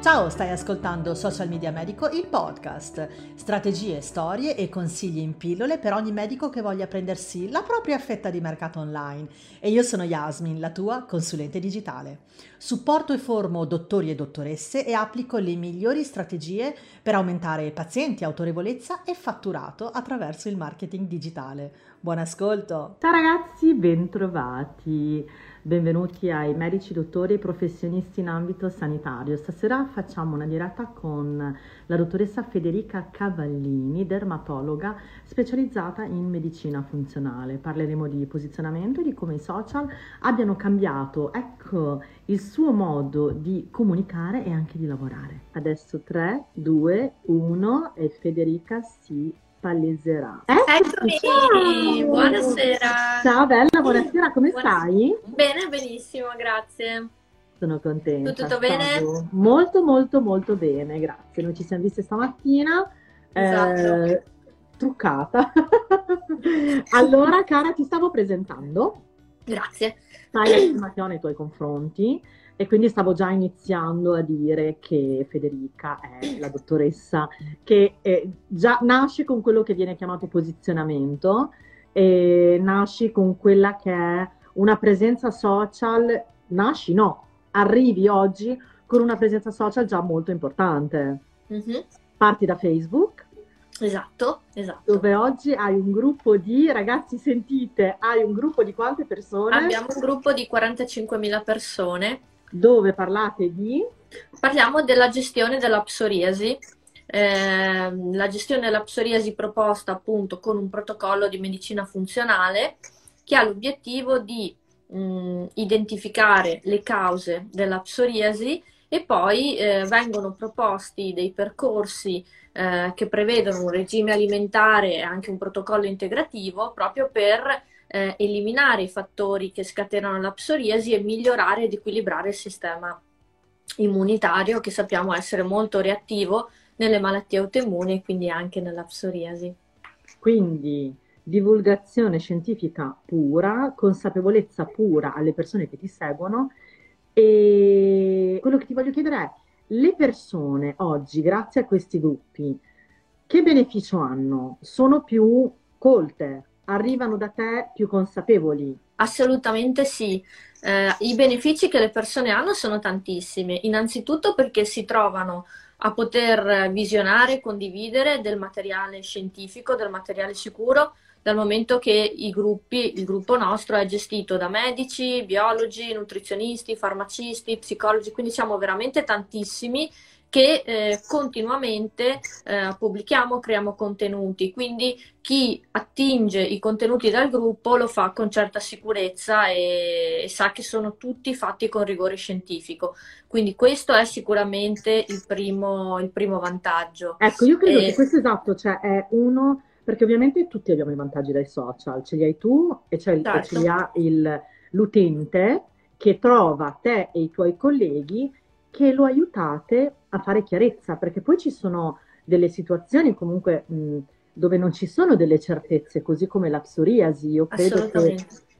Ciao, stai ascoltando Social Media Medico, il podcast. Strategie, storie e consigli in pillole per ogni medico che voglia prendersi la propria fetta di mercato online. E io sono Yasmin, la tua consulente digitale. Supporto e formo dottori e dottoresse e applico le migliori strategie per aumentare pazienti, autorevolezza e fatturato attraverso il marketing digitale. Buon ascolto! Ciao ragazzi, bentrovati! Benvenuti ai medici, dottori e professionisti in ambito sanitario. Stasera facciamo una diretta con la dottoressa Federica Cavallini, dermatologa specializzata in medicina funzionale. Parleremo di posizionamento e di come i social abbiano cambiato, ecco, il suo modo di comunicare e anche di lavorare. Adesso 3, 2, 1 e Federica si paleserà. Eccomi, Ciao. buonasera. Ciao bella, buonasera, come buonasera. stai? Bene, benissimo, grazie. Sono contenta. Tutto, tutto bene? Molto, molto, molto bene, grazie. Noi ci siamo viste stamattina. Esatto. Eh, truccata. allora, cara, ti stavo presentando. Grazie. Stai estimazione nei tuoi confronti. E quindi stavo già iniziando a dire che Federica è la dottoressa che è, già nasce con quello che viene chiamato posizionamento, e nasci con quella che è una presenza social, nasci no, arrivi oggi con una presenza social già molto importante. Mm-hmm. Parti da Facebook. Esatto, esatto. Dove oggi hai un gruppo di, ragazzi sentite, hai un gruppo di quante persone? Abbiamo un gruppo di 45.000 persone dove parlate di? Parliamo della gestione della psoriasi, eh, la gestione della psoriasi proposta appunto con un protocollo di medicina funzionale che ha l'obiettivo di mh, identificare le cause della psoriasi e poi eh, vengono proposti dei percorsi eh, che prevedono un regime alimentare e anche un protocollo integrativo proprio per eh, eliminare i fattori che scatenano la psoriasi e migliorare ed equilibrare il sistema immunitario che sappiamo essere molto reattivo nelle malattie autoimmuni e quindi anche nella psoriasi. Quindi divulgazione scientifica pura, consapevolezza pura alle persone che ti seguono e quello che ti voglio chiedere è le persone oggi, grazie a questi gruppi, che beneficio hanno? Sono più colte, arrivano da te più consapevoli. Assolutamente sì. Eh, I benefici che le persone hanno sono tantissimi. Innanzitutto perché si trovano a poter visionare e condividere del materiale scientifico, del materiale sicuro, dal momento che i gruppi, il gruppo nostro è gestito da medici, biologi, nutrizionisti, farmacisti, psicologi, quindi siamo veramente tantissimi che eh, continuamente eh, pubblichiamo, creiamo contenuti, quindi chi attinge i contenuti dal gruppo lo fa con certa sicurezza e, e sa che sono tutti fatti con rigore scientifico. Quindi questo è sicuramente il primo, il primo vantaggio. Ecco, io credo e... che questo esatto, cioè è uno, perché ovviamente tutti abbiamo i vantaggi dai social, ce li hai tu e, cioè, certo. ce li ha il, l'utente che trova te e i tuoi colleghi che lo aiutate a fare chiarezza, perché poi ci sono delle situazioni comunque mh, dove non ci sono delle certezze, così come la psoriasi. Io credo che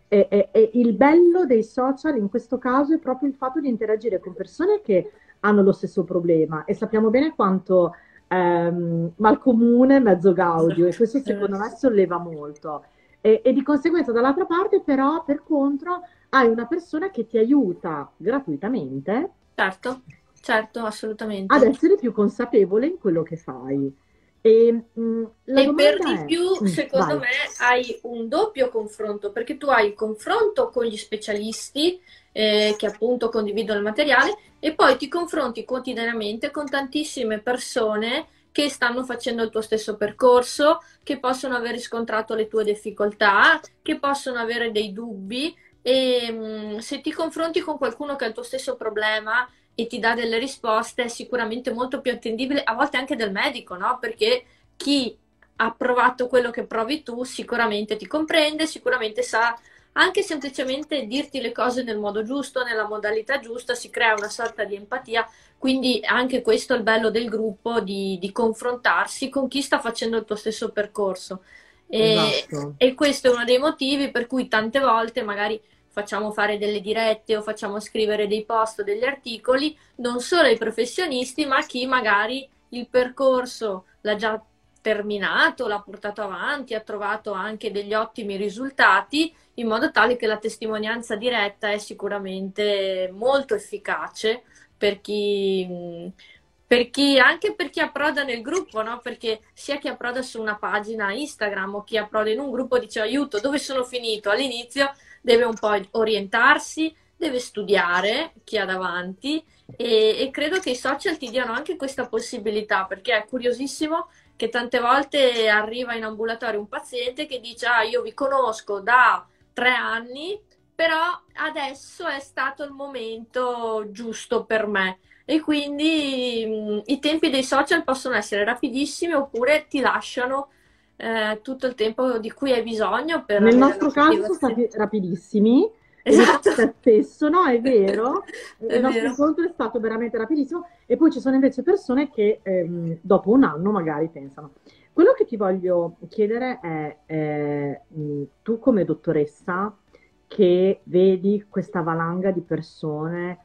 è, è, è il bello dei social in questo caso è proprio il fatto di interagire con persone che hanno lo stesso problema e sappiamo bene quanto ehm, malcomune mezzo gaudio e questo secondo me solleva molto. E, e, di conseguenza dall'altra parte però per contro hai una persona che ti aiuta gratuitamente Certo, certo, assolutamente. Ad essere più consapevole in quello che fai. E, mh, mm, e per di è... più, mm, secondo vai. me, hai un doppio confronto, perché tu hai il confronto con gli specialisti eh, che appunto condividono il materiale e poi ti confronti quotidianamente con tantissime persone che stanno facendo il tuo stesso percorso, che possono aver riscontrato le tue difficoltà, che possono avere dei dubbi e mh, mm, se ti confronti con qualcuno che ha il tuo stesso problema e ti dà delle risposte è sicuramente molto più attendibile, a volte anche del medico, no? Perché chi ha provato quello che provi tu sicuramente ti comprende, sicuramente sa anche semplicemente dirti le cose nel modo giusto, nella modalità giusta, si crea una sorta di empatia, quindi anche questo è il bello del gruppo, di, di confrontarsi con chi sta facendo il tuo stesso percorso. E, esatto. e questo è uno dei motivi per cui tante volte magari facciamo fare delle dirette o facciamo scrivere dei post, degli articoli, non solo ai professionisti, ma a chi magari il percorso l'ha già terminato, l'ha portato avanti, ha trovato anche degli ottimi risultati, in modo tale che la testimonianza diretta è sicuramente molto efficace per chi, per chi anche per chi approda nel gruppo, no? Perché sia chi approda su una pagina Instagram o chi approda in un gruppo dice aiuto, dove sono finito? All'inizio deve un po' orientarsi, deve studiare chi ha davanti e, e credo che i social ti diano anche questa possibilità perché è curiosissimo che tante volte arriva in ambulatorio un paziente che dice ah io vi conosco da tre anni però adesso è stato il momento giusto per me. E quindi mh, i tempi dei social possono essere rapidissimi oppure ti lasciano eh, tutto il tempo di cui hai bisogno per nel nostro caso sono stati rapidissimi esatto. spesso no è vero è il nostro vero. incontro è stato veramente rapidissimo e poi ci sono invece persone che ehm, dopo un anno magari pensano quello che ti voglio chiedere è eh, tu come dottoressa che vedi questa valanga di persone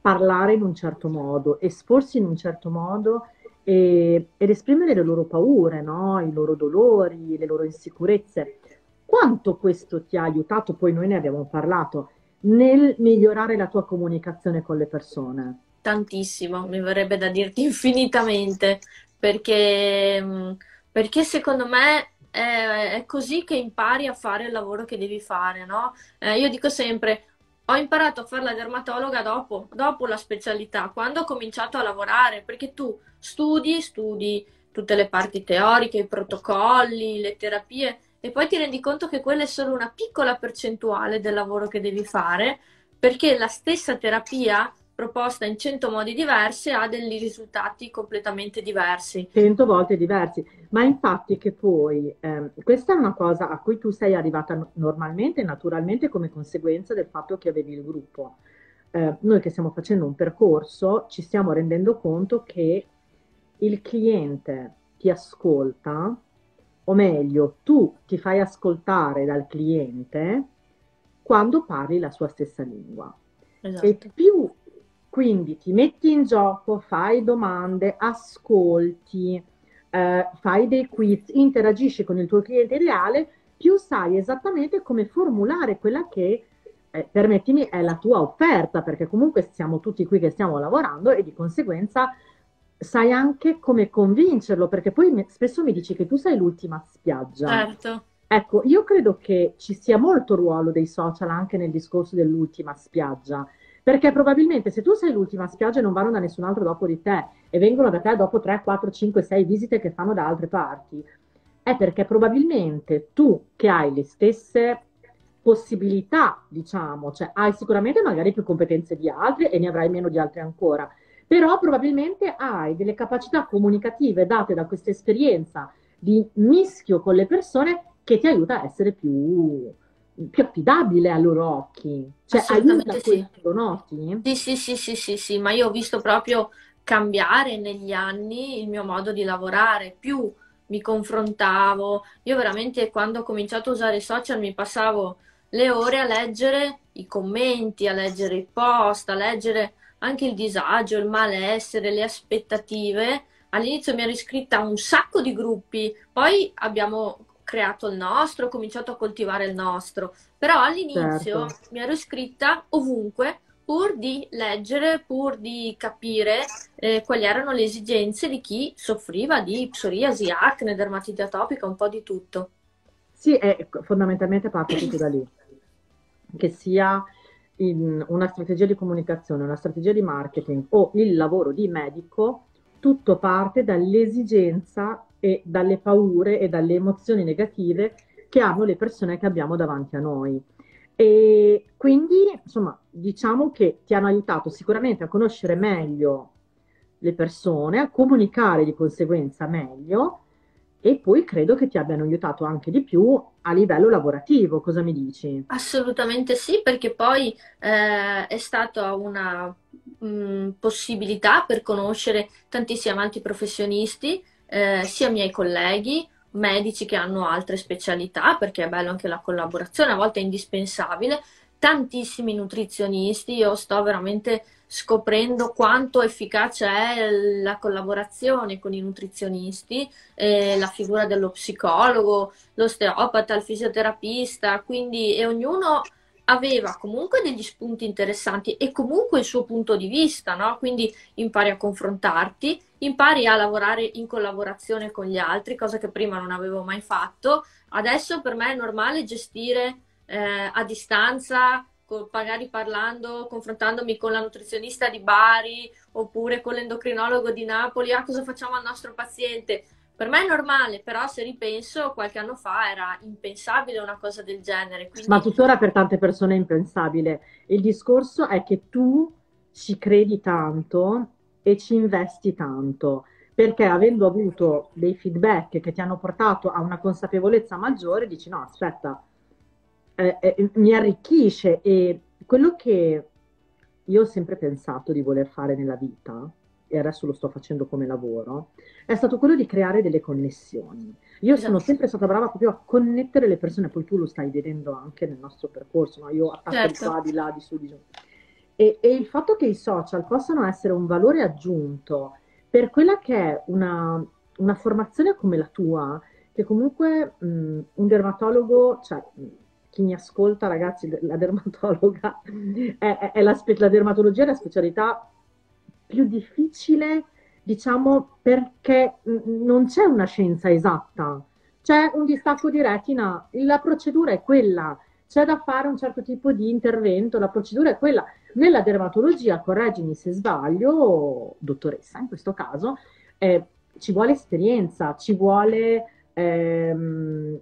parlare in un certo modo, esporsi in un certo modo e, ed esprimere le loro paure, no? i loro dolori, le loro insicurezze. Quanto questo ti ha aiutato, poi noi ne abbiamo parlato, nel migliorare la tua comunicazione con le persone? Tantissimo, mi verrebbe da dirti infinitamente, perché, perché secondo me è, è, così che impari a fare il lavoro che devi fare, no? Eh, io dico sempre, ho imparato a fare la dermatologa dopo, dopo la specialità, quando ho cominciato a lavorare, perché tu studi, studi tutte le parti teoriche, i protocolli, le terapie, e poi ti rendi conto che quella è solo una piccola percentuale del lavoro che devi fare, perché la stessa terapia proposta in 100 modi diversi ha dei risultati completamente diversi. 100 volte diversi, ma infatti che poi eh, questa è una cosa a cui tu sei arrivata normalmente, naturalmente come conseguenza del fatto che avevi il gruppo. Eh, noi che stiamo facendo un percorso ci stiamo rendendo conto che il cliente ti ascolta, o meglio, tu ti fai ascoltare dal cliente quando parli la sua stessa lingua. Esatto. E più quindi ti metti in gioco, fai domande, ascolti, eh, fai dei quiz, interagisci con il tuo cliente ideale, più sai esattamente come formulare quella che, eh, permettimi, è la tua offerta, perché comunque siamo tutti qui che stiamo lavorando e di conseguenza sai anche come convincerlo, perché poi spesso mi dici che tu sei l'ultima spiaggia. Certo. Ecco, io credo che ci sia molto ruolo dei social anche nel discorso dell'ultima spiaggia perché probabilmente se tu sei l'ultima spiaggia non vanno da nessun altro dopo di te e vengono da te dopo 3, 4, 5, 6 visite che fanno da altre parti, è perché probabilmente tu che hai le stesse possibilità, diciamo, cioè hai sicuramente magari più competenze di altri e ne avrai meno di altri ancora, però probabilmente hai delle capacità comunicative date da questa esperienza di mischio con le persone che ti aiuta a essere più, più affidabile ai loro occhi. Cioè, aiuta sì. questo, noti? Sì, sì, sì, sì, sì, sì, ma io ho visto proprio cambiare negli anni il mio modo di lavorare, più mi confrontavo, io veramente quando ho cominciato a usare i social mi passavo le ore a leggere i commenti, a leggere i post, a leggere anche il disagio, il malessere, le aspettative. All'inizio mi ero iscritta a un sacco di gruppi, poi abbiamo creato il nostro, ho cominciato a coltivare il nostro, però all'inizio certo. mi ero iscritta ovunque pur di leggere, pur di capire eh, quali erano le esigenze di chi soffriva di psoriasi, acne, dermatite atopica, un po' di tutto. Sì, è, fondamentalmente parte tutto da lì, che sia una strategia di comunicazione, una strategia di marketing o il lavoro di medico, tutto parte dall'esigenza e dalle paure e dalle emozioni negative che hanno le persone che abbiamo davanti a noi. E quindi, insomma, diciamo che ti hanno aiutato sicuramente a conoscere meglio le persone, a comunicare di conseguenza meglio e poi credo che ti abbiano aiutato anche di più a livello lavorativo. Cosa mi dici? Assolutamente sì, perché poi eh, è stata una mh, mm, possibilità per conoscere tantissimi amanti professionisti eh, sia miei colleghi, medici che hanno altre specialità, perché è bello anche la collaborazione, a volte è indispensabile, tantissimi nutrizionisti, io sto veramente scoprendo quanto efficace è la collaborazione con i nutrizionisti, eh, la figura dello psicologo, l'osteopata, il fisioterapista, quindi e ognuno aveva comunque degli spunti interessanti e comunque il suo punto di vista, no? Quindi impari a confrontarti, impari a lavorare in collaborazione con gli altri, cosa che prima non avevo mai fatto. Adesso per me è normale gestire eh, a distanza, magari parlando, confrontandomi con la nutrizionista di Bari oppure con l'endocrinologo di Napoli, ah, cosa facciamo al nostro paziente? Per me è normale, però se ripenso, qualche anno fa era impensabile una cosa del genere. Quindi... Ma tuttora per tante persone è impensabile. Il discorso è che tu ci credi tanto e ci investi tanto, perché avendo avuto dei feedback che ti hanno portato a una consapevolezza maggiore, dici no, aspetta, eh, eh, mi arricchisce e quello che io ho sempre pensato di voler fare nella vita e adesso lo sto facendo come lavoro, è stato quello di creare delle connessioni. Io esatto. sono sempre stata brava proprio a connettere le persone, poi tu lo stai vedendo anche nel nostro percorso, no? io attacco certo. di qua, di là, di su, di giù. E, e, il fatto che i social possano essere un valore aggiunto per quella che è una, una formazione come la tua, che comunque mh, un dermatologo, cioè chi mi ascolta, ragazzi, la dermatologa è, è, è la, la dermatologia è la specialità più difficile, diciamo, perché non c'è una scienza esatta. C'è un distacco di retina, la procedura è quella, c'è da fare un certo tipo di intervento, la procedura è quella. Nella dermatologia, correggimi se sbaglio, dottoressa in questo caso, eh, ci vuole esperienza, ci vuole... Ehm,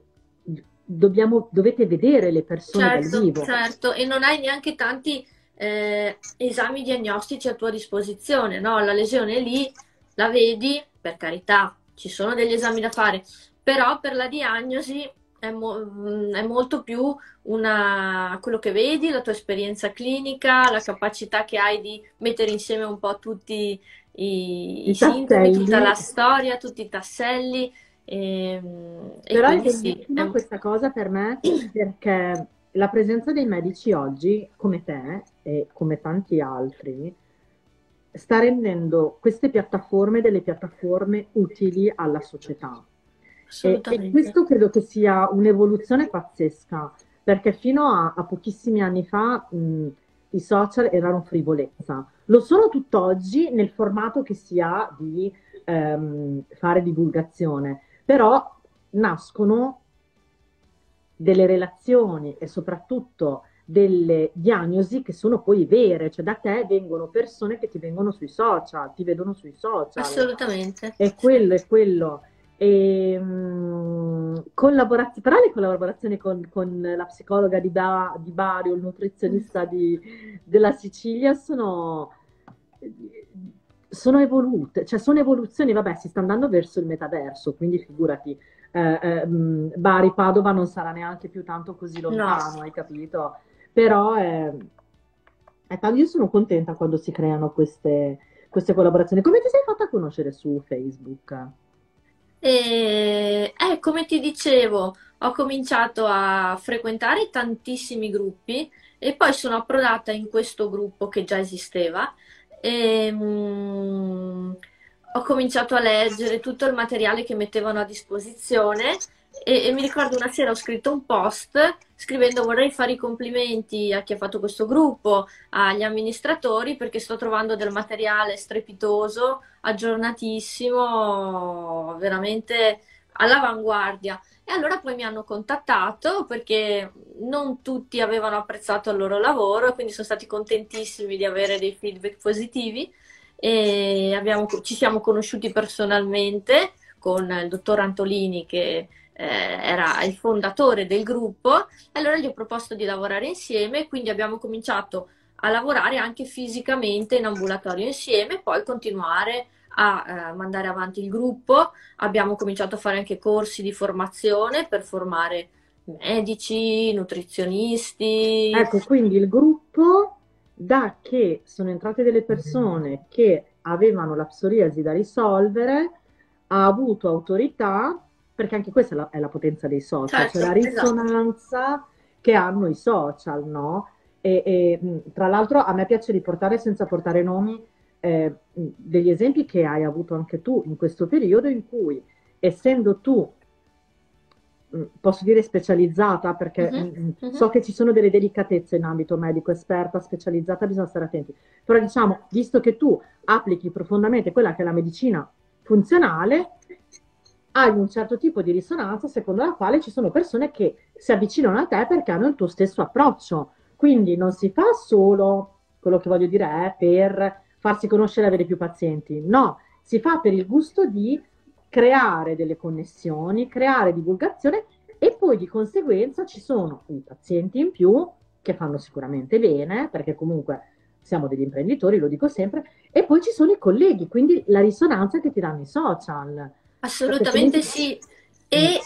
dobbiamo, dovete vedere le persone certo, dal vivo. Certo, e non hai neanche tanti eh, esami diagnostici a tua disposizione, no? La lesione lì, la vedi, per carità, ci sono degli esami da fare, però per la diagnosi è, mo- mm, è molto più una, quello che vedi, la tua esperienza clinica, la capacità che hai di mettere insieme un po' tutti i, i, sintomi, tutta la storia, tutti i tasselli. E, ehm, Però è bellissima sì, questa cosa per me perché la presenza dei medici oggi, come te e come tanti altri, sta rendendo queste piattaforme delle piattaforme utili alla società. E, e, questo credo che sia un'evoluzione pazzesca, perché fino a, a pochissimi anni fa mh, i social erano frivolezza. Lo sono tutt'oggi nel formato che si ha di ehm, fare divulgazione, però nascono delle relazioni e soprattutto delle diagnosi che sono poi vere, cioè da te vengono persone che ti vengono sui social, ti vedono sui social. Assolutamente. E quello, è quello. E, mh, collaborazio- però le collaborazioni con, con la psicologa di, ba- di Bari o il nutrizionista di, della Sicilia sono, sono evolute, cioè sono evoluzioni, vabbè, si sta andando verso il metaverso, quindi figurati, eh, eh, Bari, Padova non sarà neanche più tanto così lontano, no. hai capito? Però è, è io sono contenta quando si creano queste, queste collaborazioni. Come ti sei fatta conoscere su Facebook? E, eh, come ti dicevo, ho cominciato a frequentare tantissimi gruppi e poi sono approdata in questo gruppo che già esisteva. E, mm, ho cominciato a leggere tutto il materiale che mettevano a disposizione e, e, mi ricordo una sera ho scritto un post scrivendo vorrei fare i complimenti a chi ha fatto questo gruppo, agli amministratori perché sto trovando del materiale strepitoso, aggiornatissimo, veramente all'avanguardia. E allora poi mi hanno contattato perché non tutti avevano apprezzato il loro lavoro quindi sono stati contentissimi di avere dei feedback positivi e abbiamo, ci siamo conosciuti personalmente con il dottor Antolini che era il fondatore del gruppo allora gli ho proposto di lavorare insieme quindi abbiamo cominciato a lavorare anche fisicamente in ambulatorio insieme poi continuare a eh, mandare avanti il gruppo. Abbiamo cominciato a fare anche corsi di formazione per formare medici, nutrizionisti. Ecco, quindi il gruppo da che sono entrate delle persone che avevano la psoriasi da risolvere, ha avuto autorità, perché anche questa è la, è la potenza dei social, certo, cioè la esatto. risonanza esatto. che hanno i social, no? E, e, tra l'altro a me piace riportare senza portare nomi eh, degli esempi che hai avuto anche tu in questo periodo in cui essendo tu posso dire specializzata perché uh-huh, uh-huh. so che ci sono delle delicatezze in ambito medico, esperta, specializzata, bisogna stare attenti. Però diciamo, visto che tu applichi profondamente quella che è la medicina funzionale, hai un certo tipo di risonanza secondo la quale ci sono persone che si avvicinano a te perché hanno il tuo stesso approccio. Quindi non si fa solo, quello che voglio dire è per farsi conoscere e avere più pazienti, no, si fa per il gusto di creare delle connessioni, creare divulgazione e poi di conseguenza ci sono i pazienti in più che fanno sicuramente bene, perché comunque siamo degli imprenditori, lo dico sempre, e poi ci sono i colleghi, quindi la risonanza che ti danno i social. Assolutamente sì, e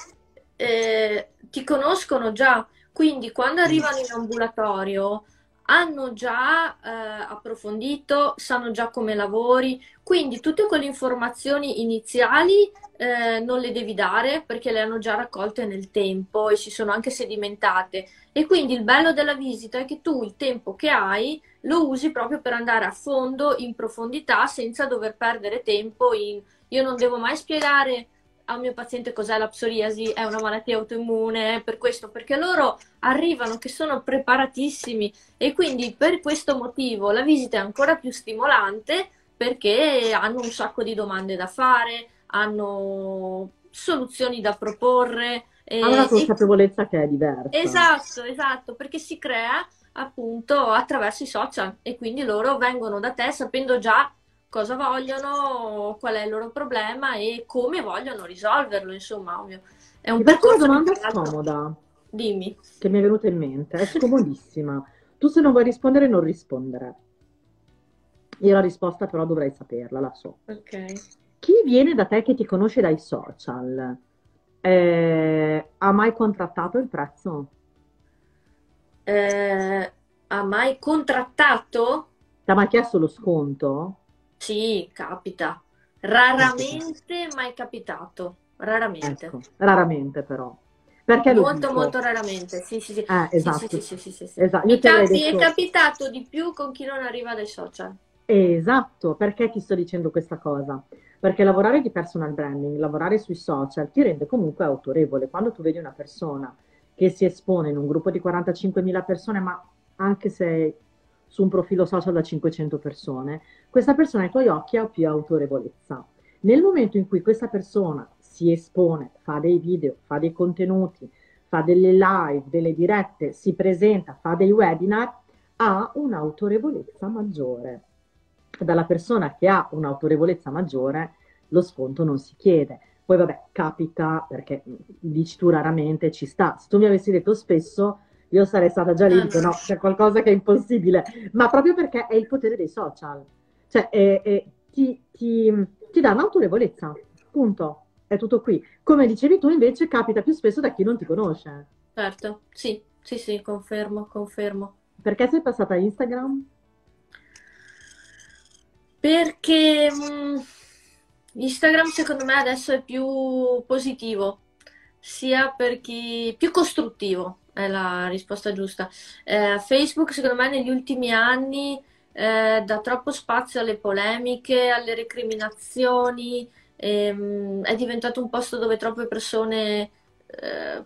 eh, ti conoscono già, quindi quando arrivano in ambulatorio hanno già eh, approfondito, sanno già come lavori, quindi tutte quelle informazioni iniziali eh, non le devi dare perché le hanno già raccolte nel tempo e si sono anche sedimentate. E quindi il bello della visita è che tu il tempo che hai lo usi proprio per andare a fondo, in profondità, senza dover perdere tempo in io non devo mai spiegare a un mio paziente cos'è la psoriasi, è una malattia autoimmune, per questo, perché loro arrivano che sono preparatissimi e quindi per questo motivo la visita è ancora più stimolante perché hanno un sacco di domande da fare, hanno soluzioni da proporre. Hanno una consapevolezza e... che è diversa. Esatto, esatto, perché si crea appunto attraverso i social e quindi loro vengono da te sapendo già cosa vogliono, qual è il loro problema e come vogliono risolverlo, insomma, ovvio. È un Ti una domanda scomoda. Dimmi. Che mi è venuta in mente, è scomodissima. tu se non vuoi rispondere, non rispondere. Io la risposta però dovrei saperla, la so. Ok. Chi viene da te che ti conosce dai social, eh, ha mai contrattato il prezzo? Eh, ha mai contrattato? Ti ha mai chiesto lo sconto? Sì, capita. Raramente mai capitato. Raramente. Ecco, raramente però. Perché molto, molto raramente. Sì, sì, sì. Eh, esatto. Sì, sì, sì, sì, esatto. Mi, cap- detto... è capitato di più con chi non arriva dai social. Esatto, perché ti sto dicendo questa cosa? Perché lavorare di personal branding, lavorare sui social ti rende comunque autorevole. Quando tu vedi una persona che si espone in un gruppo di 45.000 persone, ma anche se su un profilo social da 500 persone, questa persona ai tuoi occhi ha più autorevolezza. Nel momento in cui questa persona si espone, fa dei video, fa dei contenuti, fa delle live, delle dirette, si presenta, fa dei webinar, ha un'autorevolezza maggiore. Dalla persona che ha un'autorevolezza maggiore, lo sconto non si chiede. Poi vabbè, capita, perché dici tu raramente, ci sta. Se tu mi avessi detto spesso, io sarei stata già lì, dico no, c'è qualcosa che è impossibile, ma proprio perché è il potere dei social, cioè è, è, ti, ti, ti dà un'autorevolezza, punto, è tutto qui. Come dicevi tu invece capita più spesso da chi non ti conosce. Certo, sì, sì, sì, confermo, confermo. Perché sei passata a Instagram? Perché mh, mm, Instagram secondo me adesso è più positivo, sia per chi più costruttivo è la risposta giusta. Eh, Facebook, secondo me, negli ultimi anni eh, dà troppo spazio alle polemiche, alle recriminazioni, ehm, è diventato un posto dove troppe persone eh,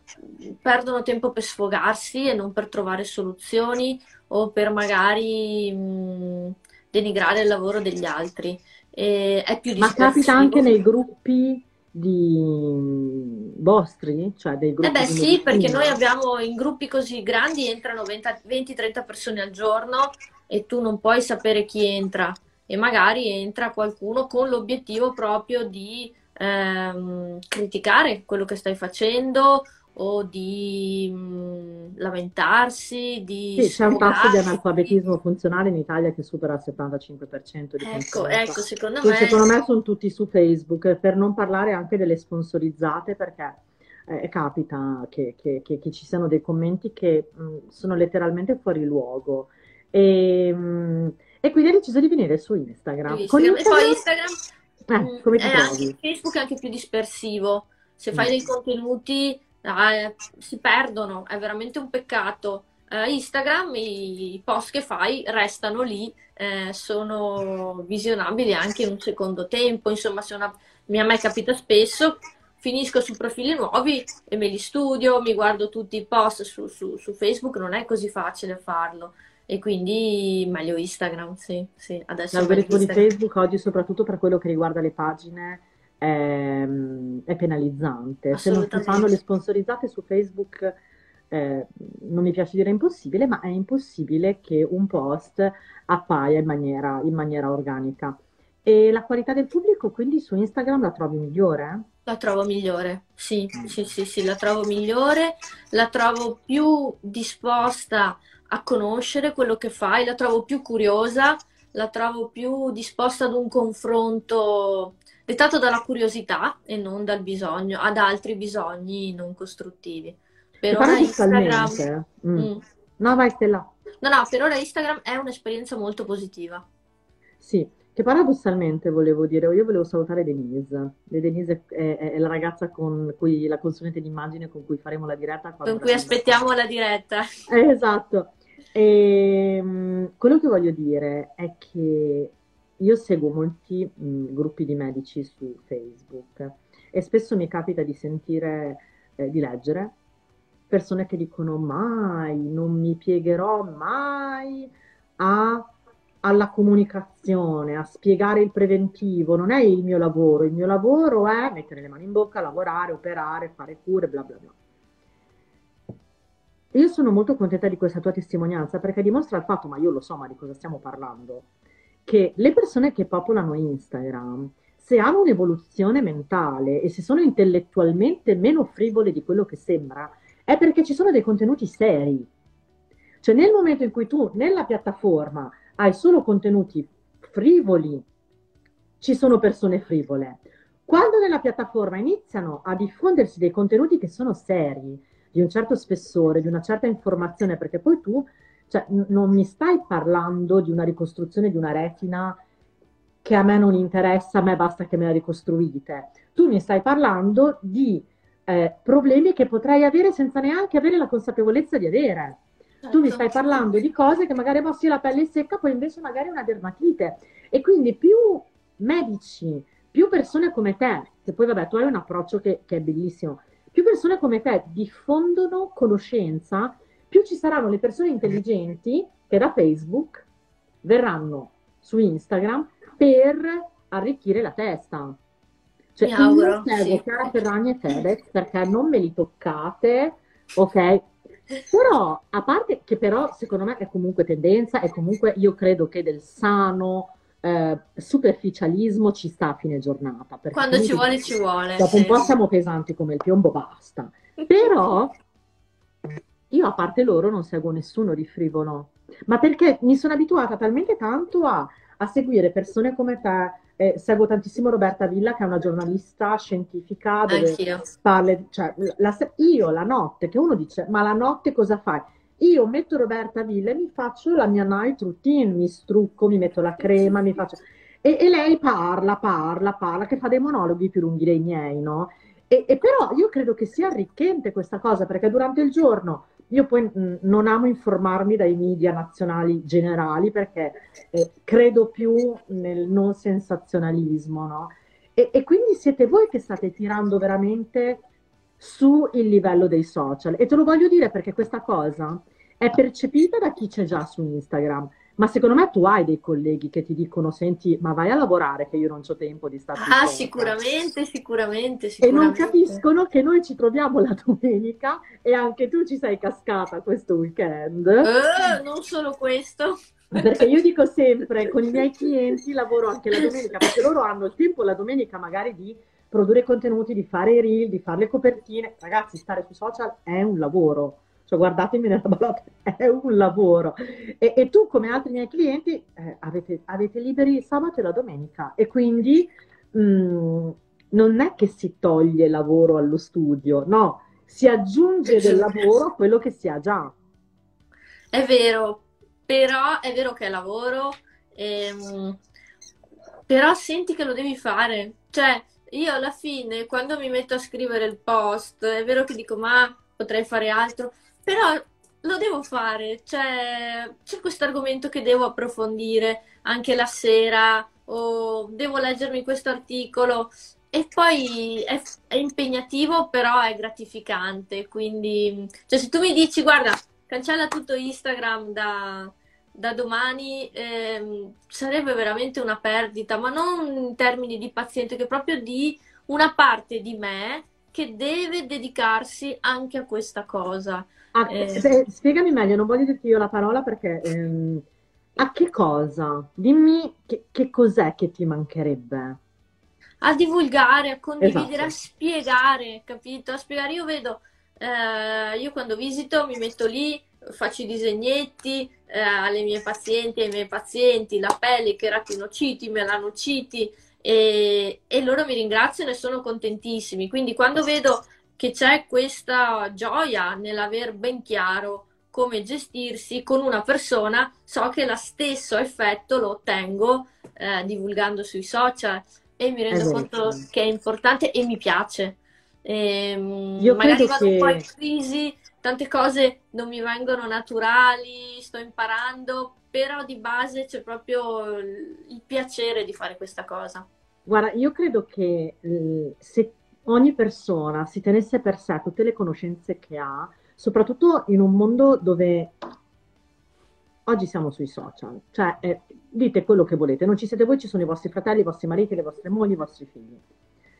perdono tempo per sfogarsi e non per trovare soluzioni o per magari mh, denigrare il lavoro degli altri. è più Ma capita anche nei gruppi di vostri? Cioè dei gruppi eh beh sì, perché noi abbiamo in gruppi così grandi entrano 20-30 persone al giorno e tu non puoi sapere chi entra e magari entra qualcuno con l'obiettivo proprio di ehm, criticare quello che stai facendo o di mh, mm, lamentarsi, di... Sì, c'è un tasso di analfabetismo funzionale in Italia che supera il 75% di Ecco, ecco, secondo me... Secondo me sono tutti su Facebook, per non parlare anche delle sponsorizzate, perché eh, capita che, che, che, che, ci siano dei commenti che mh, mm, sono letteralmente fuori luogo. E, mh, mm, e, quindi hai deciso di venire su Instagram. Instagram. Instagram... E poi Instagram... Eh, come ti trovi? Facebook è anche più dispersivo. Se fai dei contenuti ah, si perdono, è veramente un peccato. Uh, Instagram, i post che fai restano lì, eh, sono visionabili anche in un secondo tempo, insomma una... mi è mai capita spesso, finisco su profili nuovi e me li studio, mi guardo tutti i post su, su, su Facebook, non è così facile farlo e quindi meglio Instagram, sì, sì. Adesso L'algoritmo di Facebook oggi, soprattutto per quello che riguarda le pagine, è, è penalizzante. Se non si fanno le sponsorizzate su Facebook eh, non mi piace dire impossibile, ma è impossibile che un post appaia in maniera, in maniera organica. E la qualità del pubblico quindi su Instagram la trovi migliore? La trovo migliore, sì, mm. sì, sì, sì, la trovo migliore, la trovo più disposta a conoscere quello che fai, la trovo più curiosa, la trovo più disposta ad un confronto dettato dalla curiosità e non dal bisogno, ad altri bisogni non costruttivi. Per ora Instagram... Mm. Mm. No, vai Stella. No, no, per ora Instagram è un'esperienza molto positiva. Sì, che paradossalmente volevo dire, io volevo salutare Denise. Denise è, è, è la ragazza con cui, la consulente d'immagine con cui faremo la diretta. Con cui aspettiamo la diretta. Eh, esatto. E, ehm, quello che voglio dire è che io seguo molti mh, gruppi di medici su Facebook e spesso mi capita di sentire, eh, di leggere persone che dicono mai, non mi piegherò mai a, alla comunicazione, a spiegare il preventivo, non è il mio lavoro, il mio lavoro è mettere le mani in bocca, lavorare, operare, fare cure, bla bla bla. Io sono molto contenta di questa tua testimonianza perché dimostra il fatto, ma io lo so, ma di cosa stiamo parlando, che le persone che popolano Instagram, se hanno un'evoluzione mentale e se sono intellettualmente meno frivole di quello che sembra, è perché ci sono dei contenuti seri. Cioè nel momento in cui tu nella piattaforma hai solo contenuti frivoli, ci sono persone frivole. Quando nella piattaforma iniziano a diffondersi dei contenuti che sono seri, di un certo spessore, di una certa informazione, perché poi tu cioè, n- non mi stai parlando di una ricostruzione di una retina che a me non interessa, a me basta che me la ricostruite. Tu mi stai parlando di eh, problemi che potrei avere senza neanche avere la consapevolezza di avere. Certo. Tu mi stai parlando di cose che magari bossi la pelle secca, poi invece magari una dermatite. E quindi più medici, più persone come te, che poi vabbè tu hai un approccio che, che è bellissimo, più persone come te diffondono conoscenza, più ci saranno le persone intelligenti che da Facebook verranno su Instagram per arricchire la testa. Cioè, Mi auguro, io seguo sì. Chiara Ferragni e Fedez perché non me li toccate, ok? Però, a parte che però secondo me è comunque tendenza e comunque io credo che del sano eh, superficialismo ci sta a fine giornata. Quando ci vuole, ci vuole. Dopo sì. un po' siamo pesanti come il piombo, basta. Però io a parte loro non seguo nessuno di frivolo, ma perché mi sono abituata talmente tanto a, a seguire persone come te, eh, seguo tantissimo Roberta Villa, che è una giornalista scientifica, dove Anch'io. parla, cioè, la, io la notte, che uno dice, ma la notte cosa fai? Io metto Roberta Villa e mi faccio la mia night routine, mi strucco, mi metto la crema, mi faccio... E, e lei parla, parla, parla, che fa dei monologhi più lunghi dei miei, no? E, e però io credo che sia arricchente questa cosa, perché durante il giorno io poi non amo informarmi dai media nazionali generali perché eh, credo più nel non sensazionalismo, no? E, e, quindi siete voi che state tirando veramente su il livello dei social. E te lo voglio dire perché questa cosa è percepita da chi c'è già su Instagram. Ma secondo me tu hai dei colleghi che ti dicono: Senti, ma vai a lavorare che io non ho tempo di stare. Ah, sicuramente, sicuramente, sicuramente. E non capiscono che noi ci troviamo la domenica e anche tu ci sei cascata questo weekend. Uh, non solo questo. Perché io dico sempre con i miei clienti lavoro anche la domenica, perché loro hanno il tempo la domenica magari di produrre contenuti, di fare i reel, di fare le copertine. Ragazzi, stare sui social è un lavoro cioè guardatemi nella ballotta, è un lavoro. E, e, tu come altri miei clienti eh, avete, avete, liberi sabato e la domenica e quindi mh, mm, non è che si toglie lavoro allo studio, no, si aggiunge del lavoro a quello che si ha già. È vero, però è vero che è lavoro, ehm, però senti che lo devi fare. Cioè, io alla fine, quando mi metto a scrivere il post, è vero che dico, ma potrei fare altro, però lo devo fare, cioè, c'è questo argomento che devo approfondire anche la sera o devo leggermi questo articolo e poi è, è, impegnativo, però è gratificante. Quindi, cioè, se tu mi dici, guarda, cancella tutto Instagram da, da domani, ehm, sarebbe veramente una perdita, ma non in termini di paziente, che proprio di una parte di me che deve dedicarsi anche a questa cosa. Ah, eh, spiegami meglio, non voglio dirti io la parola perché... Ehm, a che cosa? Dimmi che, che cos'è che ti mancherebbe? a divulgare, a condividere, esatto. a spiegare, capito? A spiegare. Io vedo, eh, io quando visito mi metto lì, faccio i disegnetti eh, alle mie pazienti, ai miei pazienti, la pelle, che keratinocyti, melanociti e, e loro mi ringraziano e sono contentissimi. Quindi quando vedo che c'è questa gioia nell'aver ben chiaro come gestirsi con una persona, so che lo stesso effetto lo ottengo eh, divulgando sui social e mi rendo conto che è importante e mi piace. E, ehm, Io magari vado che... un po' in crisi, tante cose non mi vengono naturali, sto imparando, però di base c'è proprio il piacere di fare questa cosa. Guarda, io credo che se ogni persona si tenesse per sé tutte le conoscenze che ha, soprattutto in un mondo dove oggi siamo sui social, cioè eh, dite quello che volete, non ci siete voi, ci sono i vostri fratelli, i vostri mariti, le vostre mogli, i vostri figli.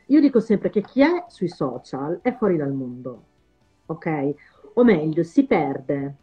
Io dico sempre che chi è sui social è fuori dal mondo, ok? O meglio, si perde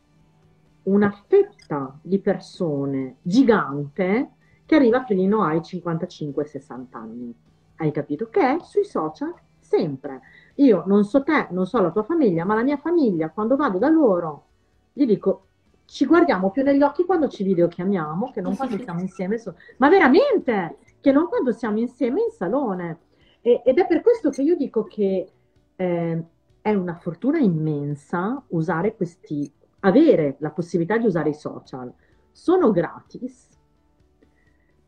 una fetta di persone gigante che arriva più o meno ai 55-60 anni. Hai capito? Che è sui social sempre. Io non so te, non so la tua famiglia, ma la mia famiglia, quando vado da loro, gli dico ci guardiamo più negli occhi quando ci videochiamiamo che non quando siamo insieme, ma veramente, che non quando siamo insieme in salone. E, ed è per questo che io dico che eh, è una fortuna immensa usare questi, avere la possibilità di usare i social. Sono gratis,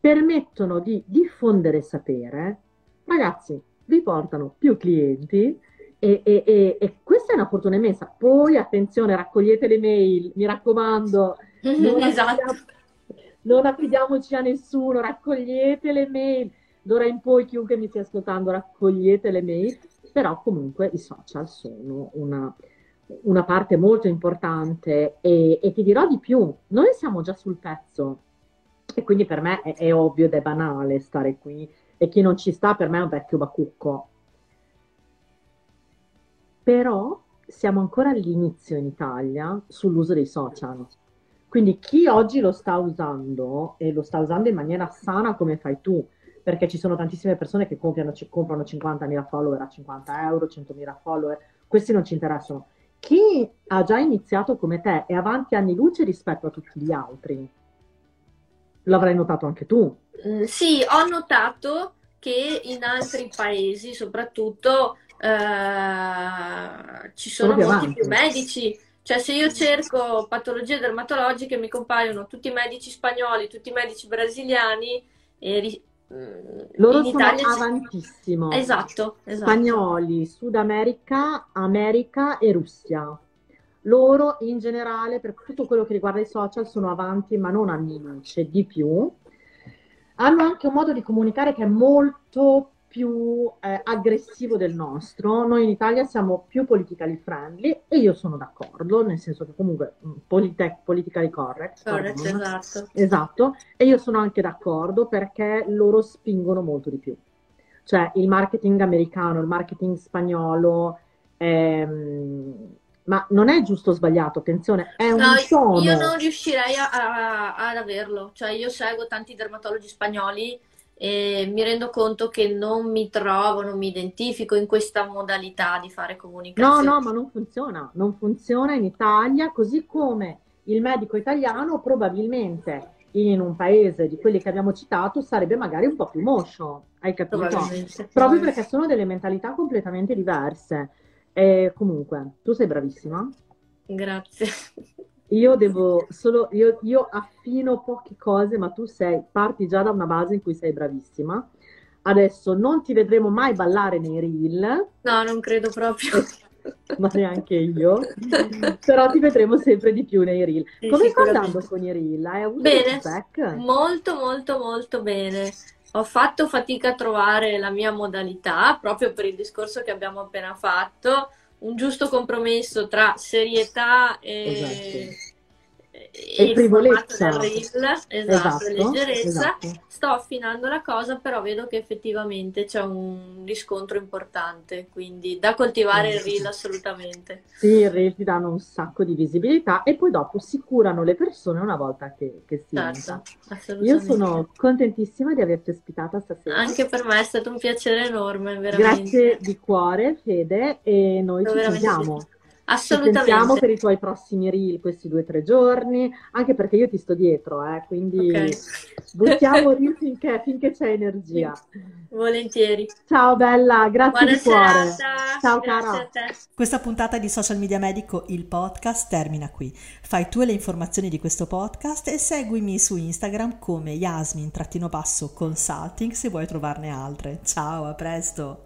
permettono di diffondere sapere, ragazzi, vi portano più clienti, e, e, e, e, questa è una fortuna immensa. Poi attenzione, raccogliete le mail, mi raccomando. Non, esatto. affidiamo, non affidiamoci a nessuno, raccogliete le mail. D'ora in poi, chiunque mi stia ascoltando, raccogliete le mail. Però comunque i social sono una, una parte molto importante e, e, ti dirò di più, noi siamo già sul pezzo e quindi per me è, è ovvio ed è banale stare qui e chi non ci sta per me è un vecchio bacucco però siamo ancora all'inizio in Italia sull'uso dei social. Quindi chi oggi lo sta usando e lo sta usando in maniera sana come fai tu, perché ci sono tantissime persone che comprano, comprano 50.000 follower a 50 euro, 100.000 follower, questi non ci interessano. Chi ha già iniziato come te è avanti anni luce rispetto a tutti gli altri. L'avrai notato anche tu. Mm, sì, ho notato che in altri paesi, soprattutto, eh, ci sono molti avanti. più medici. Cioè, se io cerco patologie dermatologiche, mi compaiono tutti i medici spagnoli, tutti i medici brasiliani. E mm, loro in sono Italia avantissimo. Esatto, esatto. Spagnoli, Sud America, America e Russia. Loro in generale, per tutto quello che riguarda i social, sono avanti, ma non a luce, di più. Hanno anche un modo di comunicare che è molto più eh, aggressivo del nostro. Noi in Italia siamo più politically friendly e io sono d'accordo, nel senso che comunque mm, polite- politically correct. Correct, esatto. Esatto, e io sono anche d'accordo perché loro spingono molto di più. Cioè il marketing americano, il marketing spagnolo, ehm, ma non è giusto o sbagliato, attenzione, è un no, tono. Io non riuscirei a, a, ad averlo, cioè io seguo tanti dermatologi spagnoli e mi rendo conto che non mi trovo, non mi identifico in questa modalità di fare comunicazione. No, no, ma non funziona, non funziona in Italia, così come il medico italiano probabilmente in un paese di quelli che abbiamo citato sarebbe magari un po' più moscio, hai capito? Proprio perché sono delle mentalità completamente diverse. E comunque, tu sei bravissima. Grazie. Io devo solo, io, io affino poche cose, ma tu sei, parti già da una base in cui sei bravissima. Adesso non ti vedremo mai ballare nei reel. No, non credo proprio. ma neanche io. Però ti vedremo sempre di più nei reel. Sì, Come sta andando con i reel? Hai avuto bene, feedback? Molto, molto, molto bene. Ho fatto fatica a trovare la mia modalità, proprio per il discorso che abbiamo appena fatto, un giusto compromesso tra serietà e... Esatto e frivolezza. Reel, esatto, esatto, leggerezza. Esatto. Sto affinando la cosa, però vedo che effettivamente c'è un riscontro importante, quindi da coltivare il reel assolutamente. Sì, il reel ti danno un sacco di visibilità e poi dopo si curano le persone una volta che, che si certo, Io sono contentissima di averti ospitata stasera. Anche per me è stato un piacere enorme, veramente. Grazie di cuore, Fede, e noi ci vediamo. Assolutamente. Ci sentiamo per i tuoi prossimi reel questi due o tre giorni, anche perché io ti sto dietro, eh, quindi okay. buttiamo reel finché, finché, c'è energia. Volentieri. Ciao bella, grazie Buona di cuore. Ciao cara. Questa puntata di Social Media Medico, il podcast, termina qui. Fai tu le informazioni di questo podcast e seguimi su Instagram come Yasmin-consulting se vuoi trovarne altre. Ciao, a presto.